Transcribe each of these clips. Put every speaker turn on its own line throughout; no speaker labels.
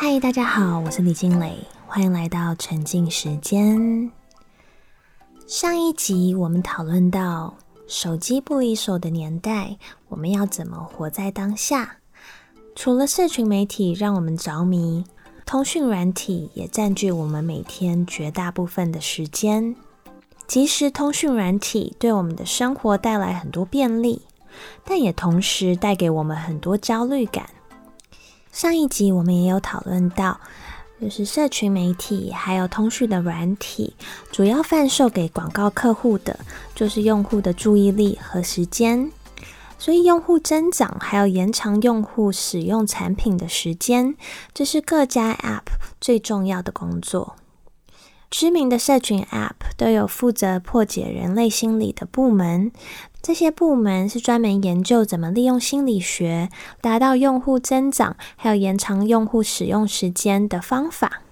嗨，大家好，我是李金磊，欢迎来到沉浸时间。上一集我们讨论到手机不离手的年代，我们要怎么活在当下？除了社群媒体让我们着迷，通讯软体也占据我们每天绝大部分的时间。即使通讯软体对我们的生活带来很多便利，但也同时带给我们很多焦虑感。上一集我们也有讨论到，就是社群媒体还有通讯的软体，主要贩售给广告客户的，就是用户的注意力和时间。所以，用户增长还有延长用户使用产品的时间，这是各家 App 最重要的工作。知名的社群 App 都有负责破解人类心理的部门，这些部门是专门研究怎么利用心理学达到用户增长，还有延长用户使用时间的方法。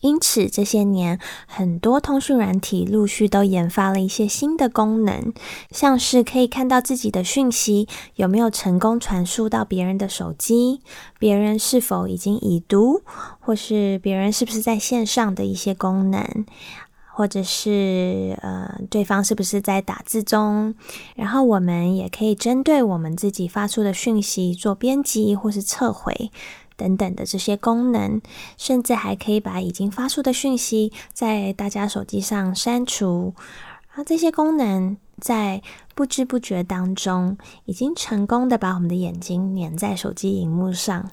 因此，这些年很多通讯软体陆续都研发了一些新的功能，像是可以看到自己的讯息有没有成功传输到别人的手机，别人是否已经已读，或是别人是不是在线上的一些功能，或者是呃对方是不是在打字中，然后我们也可以针对我们自己发出的讯息做编辑或是撤回。等等的这些功能，甚至还可以把已经发出的讯息在大家手机上删除。而这些功能在不知不觉当中，已经成功的把我们的眼睛粘在手机荧幕上。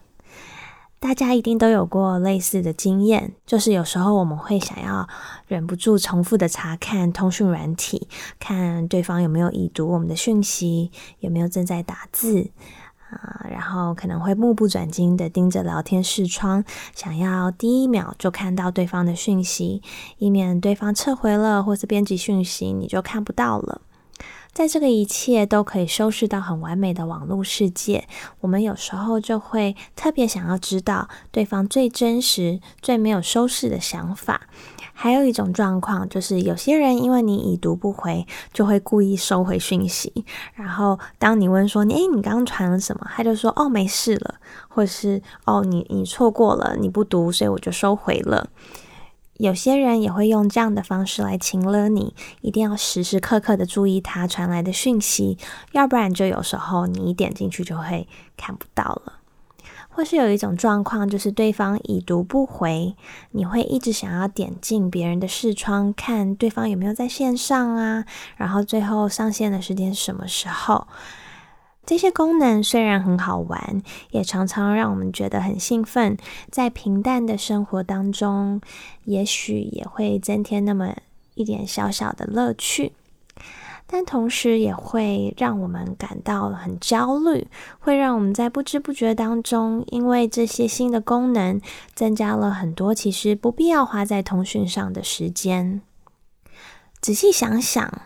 大家一定都有过类似的经验，就是有时候我们会想要忍不住重复的查看通讯软体，看对方有没有已读我们的讯息，有没有正在打字。啊，然后可能会目不转睛的盯着聊天视窗，想要第一秒就看到对方的讯息，以免对方撤回了或是编辑讯息，你就看不到了。在这个一切都可以收拾到很完美的网络世界，我们有时候就会特别想要知道对方最真实、最没有收拾的想法。还有一种状况，就是有些人因为你已读不回，就会故意收回讯息。然后当你问说：“你诶，你刚刚传了什么？”他就说：“哦，没事了。”或是：“哦，你你错过了，你不读，所以我就收回了。”有些人也会用这样的方式来请了你，一定要时时刻刻的注意他传来的讯息，要不然就有时候你一点进去就会看不到了。或是有一种状况，就是对方已读不回，你会一直想要点进别人的视窗看对方有没有在线上啊，然后最后上线的时间是什么时候？这些功能虽然很好玩，也常常让我们觉得很兴奋，在平淡的生活当中，也许也会增添那么一点小小的乐趣。但同时也会让我们感到很焦虑，会让我们在不知不觉当中，因为这些新的功能增加了很多其实不必要花在通讯上的时间。仔细想想，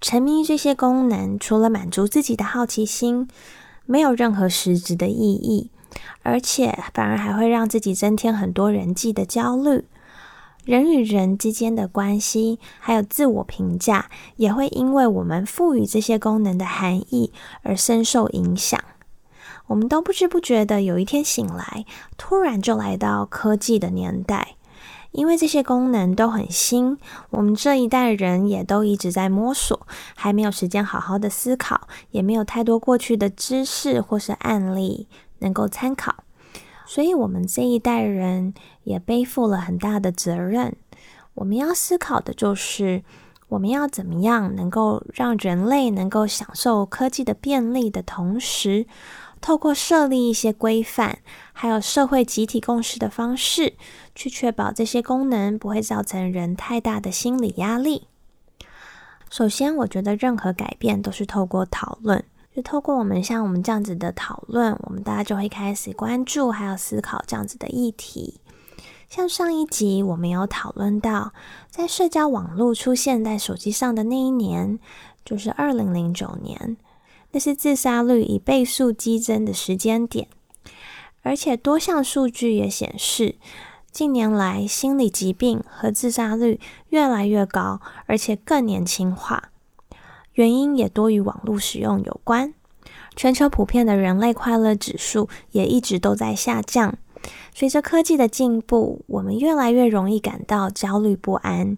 沉迷于这些功能，除了满足自己的好奇心，没有任何实质的意义，而且反而还会让自己增添很多人际的焦虑。人与人之间的关系，还有自我评价，也会因为我们赋予这些功能的含义而深受影响。我们都不知不觉的有一天醒来，突然就来到科技的年代，因为这些功能都很新，我们这一代人也都一直在摸索，还没有时间好好的思考，也没有太多过去的知识或是案例能够参考。所以，我们这一代人也背负了很大的责任。我们要思考的就是，我们要怎么样能够让人类能够享受科技的便利的同时，透过设立一些规范，还有社会集体共识的方式，去确保这些功能不会造成人太大的心理压力。首先，我觉得任何改变都是透过讨论。就透过我们像我们这样子的讨论，我们大家就会开始关注还有思考这样子的议题。像上一集我们有讨论到，在社交网络出现在手机上的那一年，就是二零零九年，那是自杀率以倍数激增的时间点。而且多项数据也显示，近年来心理疾病和自杀率越来越高，而且更年轻化。原因也多与网络使用有关，全球普遍的人类快乐指数也一直都在下降。随着科技的进步，我们越来越容易感到焦虑不安。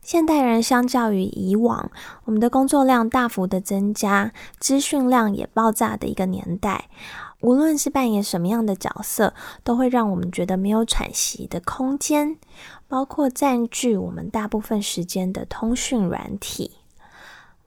现代人相较于以往，我们的工作量大幅的增加，资讯量也爆炸的一个年代。无论是扮演什么样的角色，都会让我们觉得没有喘息的空间，包括占据我们大部分时间的通讯软体。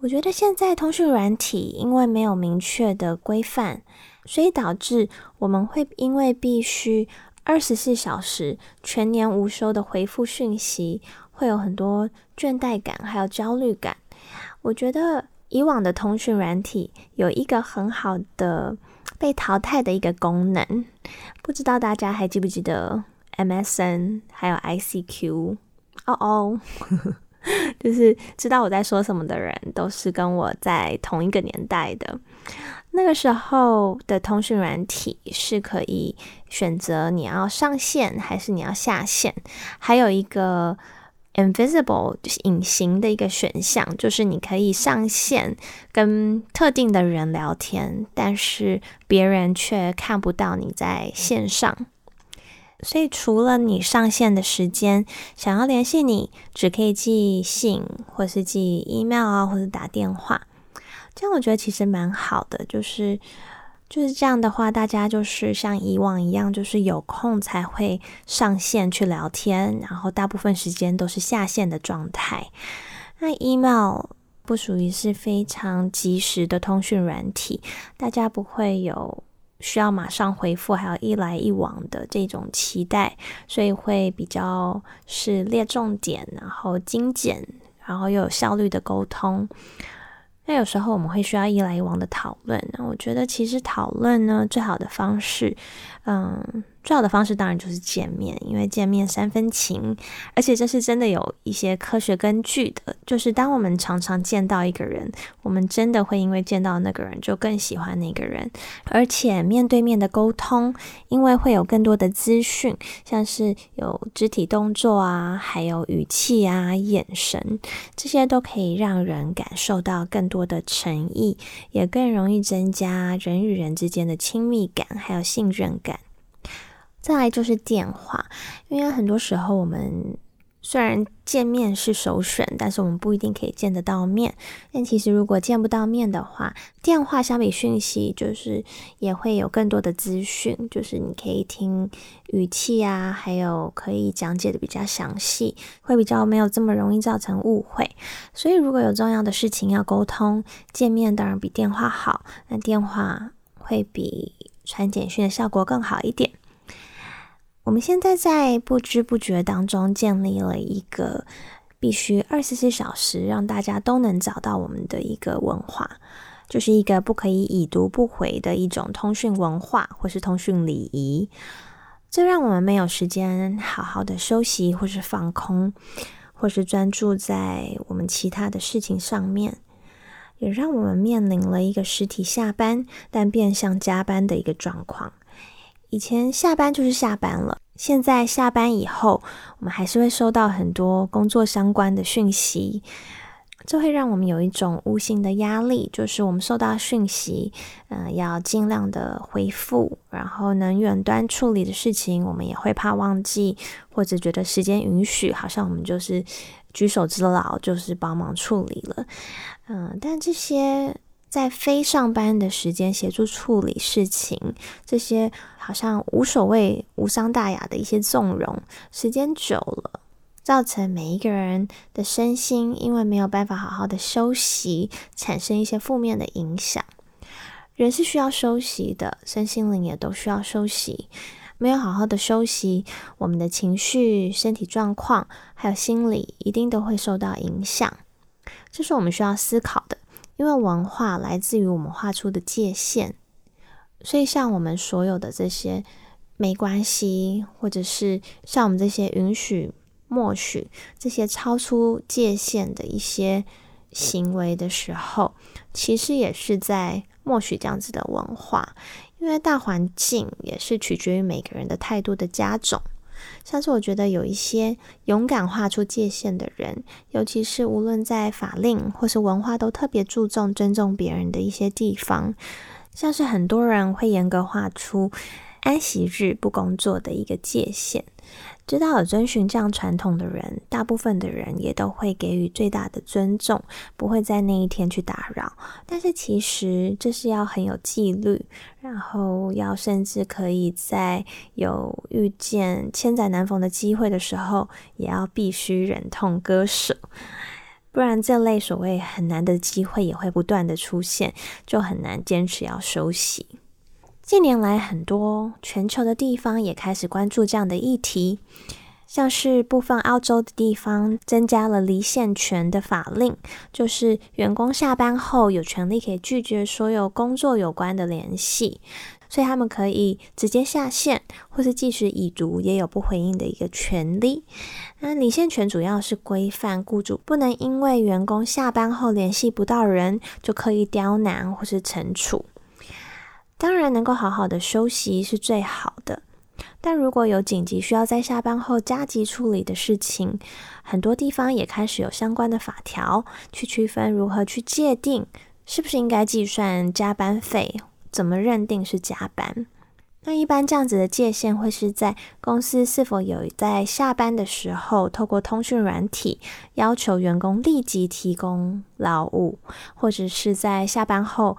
我觉得现在通讯软体因为没有明确的规范，所以导致我们会因为必须二十四小时全年无休的回复讯息，会有很多倦怠感，还有焦虑感。我觉得以往的通讯软体有一个很好的被淘汰的一个功能，不知道大家还记不记得 MSN 还有 ICQ？哦哦。就是知道我在说什么的人，都是跟我在同一个年代的。那个时候的通讯软体是可以选择你要上线还是你要下线，还有一个 invisible 就是隐形的一个选项，就是你可以上线跟特定的人聊天，但是别人却看不到你在线上。所以，除了你上线的时间，想要联系你，只可以寄信，或是寄 email 啊，或者打电话。这样我觉得其实蛮好的，就是就是这样的话，大家就是像以往一样，就是有空才会上线去聊天，然后大部分时间都是下线的状态。那 email 不属于是非常及时的通讯软体，大家不会有。需要马上回复，还有一来一往的这种期待，所以会比较是列重点，然后精简，然后又有效率的沟通。那有时候我们会需要一来一往的讨论。那我觉得其实讨论呢，最好的方式，嗯。最好的方式当然就是见面，因为见面三分情，而且这是真的有一些科学根据的。就是当我们常常见到一个人，我们真的会因为见到那个人就更喜欢那个人。而且面对面的沟通，因为会有更多的资讯，像是有肢体动作啊，还有语气啊、眼神，这些都可以让人感受到更多的诚意，也更容易增加人与人之间的亲密感，还有信任感。再来就是电话，因为很多时候我们虽然见面是首选，但是我们不一定可以见得到面。但其实如果见不到面的话，电话相比讯息，就是也会有更多的资讯，就是你可以听语气啊，还有可以讲解的比较详细，会比较没有这么容易造成误会。所以如果有重要的事情要沟通，见面当然比电话好，那电话会比传简讯的效果更好一点。我们现在在不知不觉当中建立了一个必须二十四小时让大家都能找到我们的一个文化，就是一个不可以已读不回的一种通讯文化或是通讯礼仪。这让我们没有时间好好的休息，或是放空，或是专注在我们其他的事情上面，也让我们面临了一个实体下班但变相加班的一个状况。以前下班就是下班了，现在下班以后，我们还是会收到很多工作相关的讯息，这会让我们有一种无形的压力，就是我们收到讯息，嗯，要尽量的回复，然后能远端处理的事情，我们也会怕忘记，或者觉得时间允许，好像我们就是举手之劳，就是帮忙处理了，嗯，但这些。在非上班的时间协助处理事情，这些好像无所谓、无伤大雅的一些纵容，时间久了，造成每一个人的身心因为没有办法好好的休息，产生一些负面的影响。人是需要休息的，身心灵也都需要休息。没有好好的休息，我们的情绪、身体状况还有心理一定都会受到影响。这是我们需要思考的。因为文化来自于我们画出的界限，所以像我们所有的这些没关系，或者是像我们这些允许、默许这些超出界限的一些行为的时候，其实也是在默许这样子的文化。因为大环境也是取决于每个人的态度的加重。像是我觉得有一些勇敢画出界限的人，尤其是无论在法令或是文化都特别注重尊重别人的一些地方，像是很多人会严格画出安息日不工作的一个界限。知道有遵循这样传统的人，大部分的人也都会给予最大的尊重，不会在那一天去打扰。但是其实这是要很有纪律，然后要甚至可以在有遇见千载难逢的机会的时候，也要必须忍痛割舍，不然这类所谓很难的机会也会不断的出现，就很难坚持要休息。近年来，很多全球的地方也开始关注这样的议题，像是部分澳洲的地方增加了离线权的法令，就是员工下班后有权利可以拒绝所有工作有关的联系，所以他们可以直接下线，或是即使已读也有不回应的一个权利。那离线权主要是规范雇主不能因为员工下班后联系不到人，就刻意刁难或是惩处。当然，能够好好的休息是最好的。但如果有紧急需要在下班后加急处理的事情，很多地方也开始有相关的法条去区分如何去界定是不是应该计算加班费，怎么认定是加班。那一般这样子的界限会是在公司是否有在下班的时候，透过通讯软体要求员工立即提供劳务，或者是在下班后。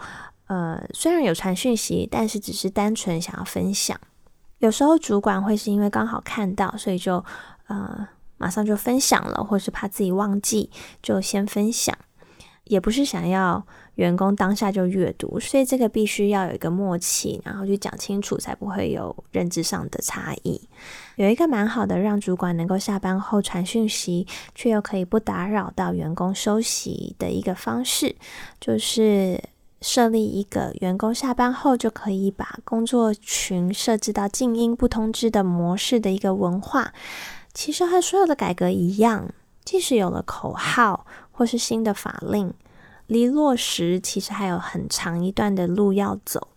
呃，虽然有传讯息，但是只是单纯想要分享。有时候主管会是因为刚好看到，所以就呃马上就分享了，或是怕自己忘记，就先分享。也不是想要员工当下就阅读，所以这个必须要有一个默契，然后去讲清楚，才不会有认知上的差异。有一个蛮好的，让主管能够下班后传讯息，却又可以不打扰到员工休息的一个方式，就是。设立一个员工下班后就可以把工作群设置到静音不通知的模式的一个文化，其实和所有的改革一样，即使有了口号或是新的法令，离落实其实还有很长一段的路要走。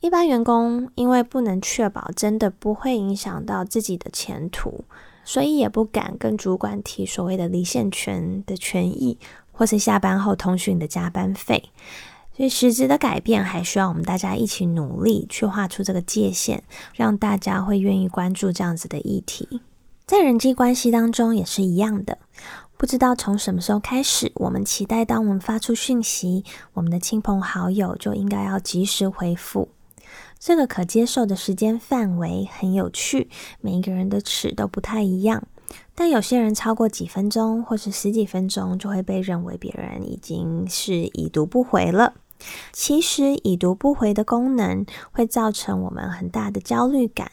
一般员工因为不能确保真的不会影响到自己的前途，所以也不敢跟主管提所谓的离线权的权益。或是下班后通讯的加班费，所以实质的改变还需要我们大家一起努力去画出这个界限，让大家会愿意关注这样子的议题。在人际关系当中也是一样的，不知道从什么时候开始，我们期待当我们发出讯息，我们的亲朋好友就应该要及时回复。这个可接受的时间范围很有趣，每一个人的尺都不太一样。但有些人超过几分钟或是十几分钟，就会被认为别人已经是已读不回了。其实已读不回的功能会造成我们很大的焦虑感。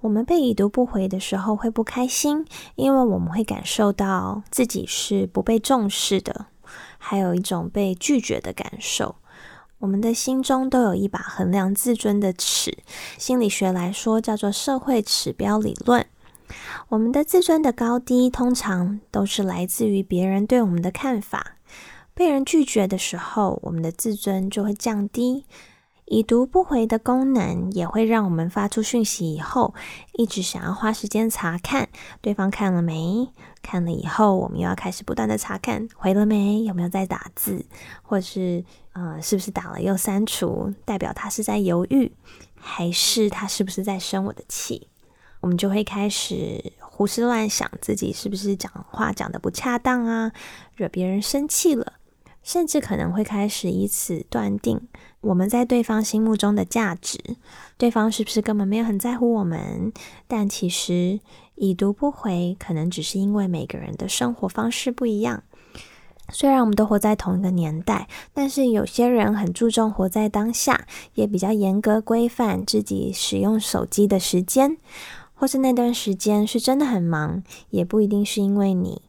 我们被已读不回的时候会不开心，因为我们会感受到自己是不被重视的，还有一种被拒绝的感受。我们的心中都有一把衡量自尊的尺，心理学来说叫做社会指标理论。我们的自尊的高低，通常都是来自于别人对我们的看法。被人拒绝的时候，我们的自尊就会降低。已读不回的功能也会让我们发出讯息以后，一直想要花时间查看对方看了没。看了以后，我们又要开始不断的查看回了没，有没有在打字，或是呃，是不是打了又删除，代表他是在犹豫，还是他是不是在生我的气？我们就会开始胡思乱想，自己是不是讲话讲的不恰当啊，惹别人生气了，甚至可能会开始以此断定我们在对方心目中的价值，对方是不是根本没有很在乎我们？但其实已读不回，可能只是因为每个人的生活方式不一样。虽然我们都活在同一个年代，但是有些人很注重活在当下，也比较严格规范自己使用手机的时间。或是那段时间是真的很忙，也不一定是因为你，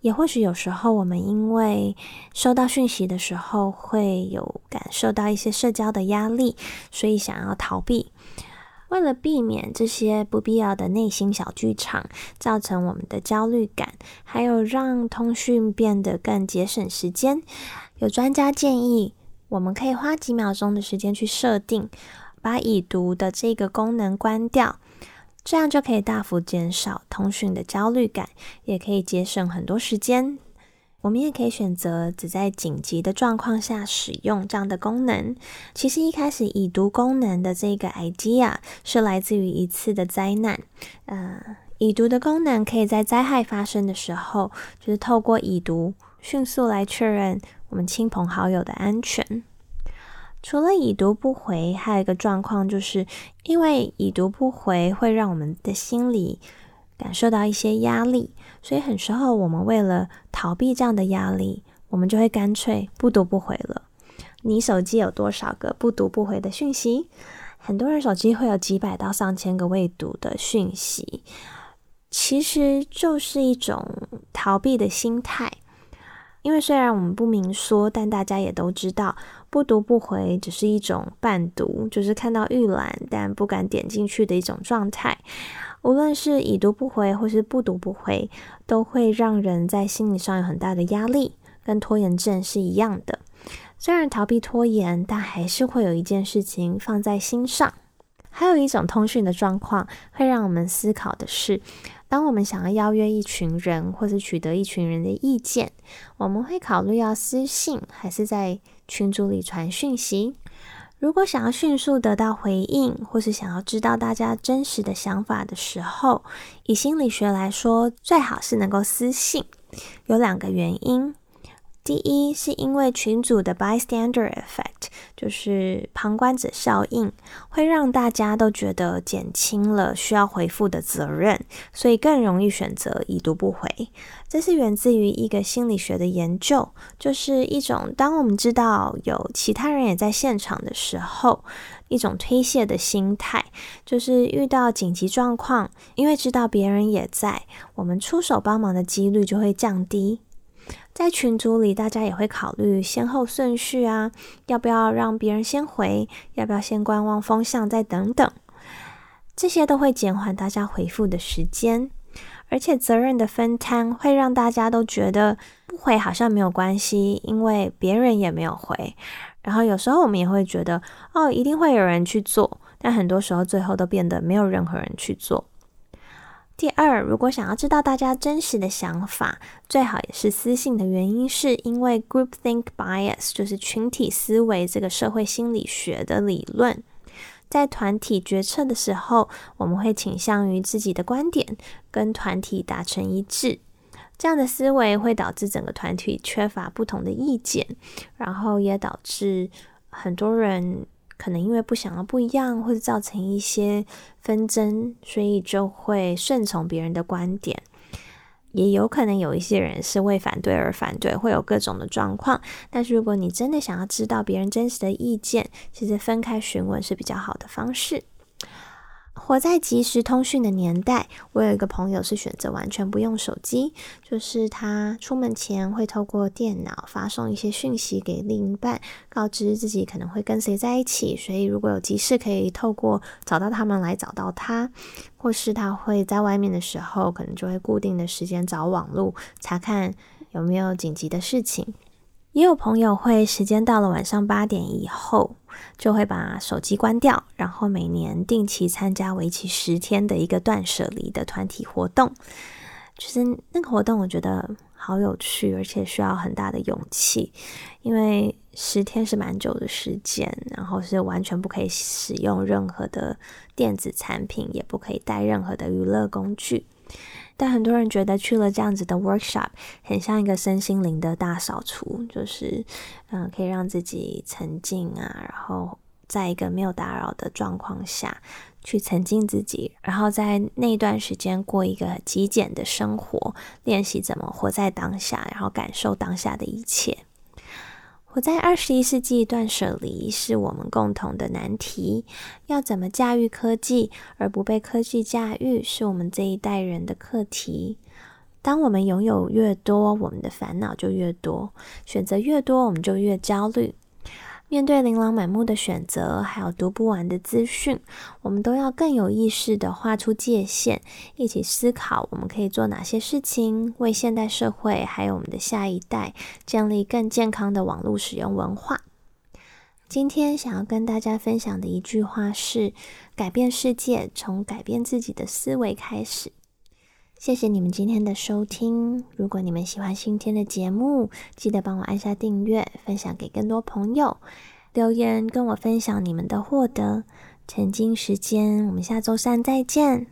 也或许有时候我们因为收到讯息的时候会有感受到一些社交的压力，所以想要逃避。为了避免这些不必要的内心小剧场造成我们的焦虑感，还有让通讯变得更节省时间，有专家建议我们可以花几秒钟的时间去设定，把已读的这个功能关掉。这样就可以大幅减少通讯的焦虑感，也可以节省很多时间。我们也可以选择只在紧急的状况下使用这样的功能。其实一开始已读功能的这个 idea 是来自于一次的灾难。呃，已读的功能可以在灾害发生的时候，就是透过已读迅速来确认我们亲朋好友的安全。除了已读不回，还有一个状况，就是因为已读不回会让我们的心里感受到一些压力，所以很时候我们为了逃避这样的压力，我们就会干脆不读不回了。你手机有多少个不读不回的讯息？很多人手机会有几百到上千个未读的讯息，其实就是一种逃避的心态。因为虽然我们不明说，但大家也都知道，不读不回只是一种半读，就是看到预览但不敢点进去的一种状态。无论是已读不回或是不读不回，都会让人在心理上有很大的压力，跟拖延症是一样的。虽然逃避拖延，但还是会有一件事情放在心上。还有一种通讯的状况，会让我们思考的是。当我们想要邀约一群人，或是取得一群人的意见，我们会考虑要私信还是在群组里传讯息。如果想要迅速得到回应，或是想要知道大家真实的想法的时候，以心理学来说，最好是能够私信。有两个原因。第一，是因为群组的 bystander effect，就是旁观者效应，会让大家都觉得减轻了需要回复的责任，所以更容易选择已读不回。这是源自于一个心理学的研究，就是一种当我们知道有其他人也在现场的时候，一种推卸的心态，就是遇到紧急状况，因为知道别人也在，我们出手帮忙的几率就会降低。在群组里，大家也会考虑先后顺序啊，要不要让别人先回，要不要先观望风向，再等等，这些都会减缓大家回复的时间，而且责任的分摊会让大家都觉得不回好像没有关系，因为别人也没有回。然后有时候我们也会觉得，哦，一定会有人去做，但很多时候最后都变得没有任何人去做。第二，如果想要知道大家真实的想法，最好也是私信的原因，是因为 groupthink bias，就是群体思维这个社会心理学的理论，在团体决策的时候，我们会倾向于自己的观点跟团体达成一致，这样的思维会导致整个团体缺乏不同的意见，然后也导致很多人。可能因为不想要不一样，或者造成一些纷争，所以就会顺从别人的观点。也有可能有一些人是为反对而反对，会有各种的状况。但是如果你真的想要知道别人真实的意见，其实分开询问是比较好的方式。活在即时通讯的年代，我有一个朋友是选择完全不用手机，就是他出门前会透过电脑发送一些讯息给另一半，告知自己可能会跟谁在一起，所以如果有急事可以透过找到他们来找到他，或是他会在外面的时候，可能就会固定的时间找网络查看有没有紧急的事情。也有朋友会时间到了晚上八点以后，就会把手机关掉，然后每年定期参加为期十天的一个断舍离的团体活动。其实那个活动我觉得好有趣，而且需要很大的勇气，因为十天是蛮久的时间，然后是完全不可以使用任何的电子产品，也不可以带任何的娱乐工具。但很多人觉得去了这样子的 workshop，很像一个身心灵的大扫除，就是，嗯，可以让自己沉浸啊，然后在一个没有打扰的状况下去沉浸自己，然后在那段时间过一个极简的生活，练习怎么活在当下，然后感受当下的一切。我在二十一世纪断舍离是我们共同的难题。要怎么驾驭科技而不被科技驾驭，是我们这一代人的课题。当我们拥有越多，我们的烦恼就越多；选择越多，我们就越焦虑。面对琳琅满目的选择，还有读不完的资讯，我们都要更有意识的画出界限，一起思考我们可以做哪些事情，为现代社会还有我们的下一代建立更健康的网络使用文化。今天想要跟大家分享的一句话是：改变世界，从改变自己的思维开始。谢谢你们今天的收听。如果你们喜欢今天的节目，记得帮我按下订阅，分享给更多朋友，留言跟我分享你们的获得。沉浸时间，我们下周三再见。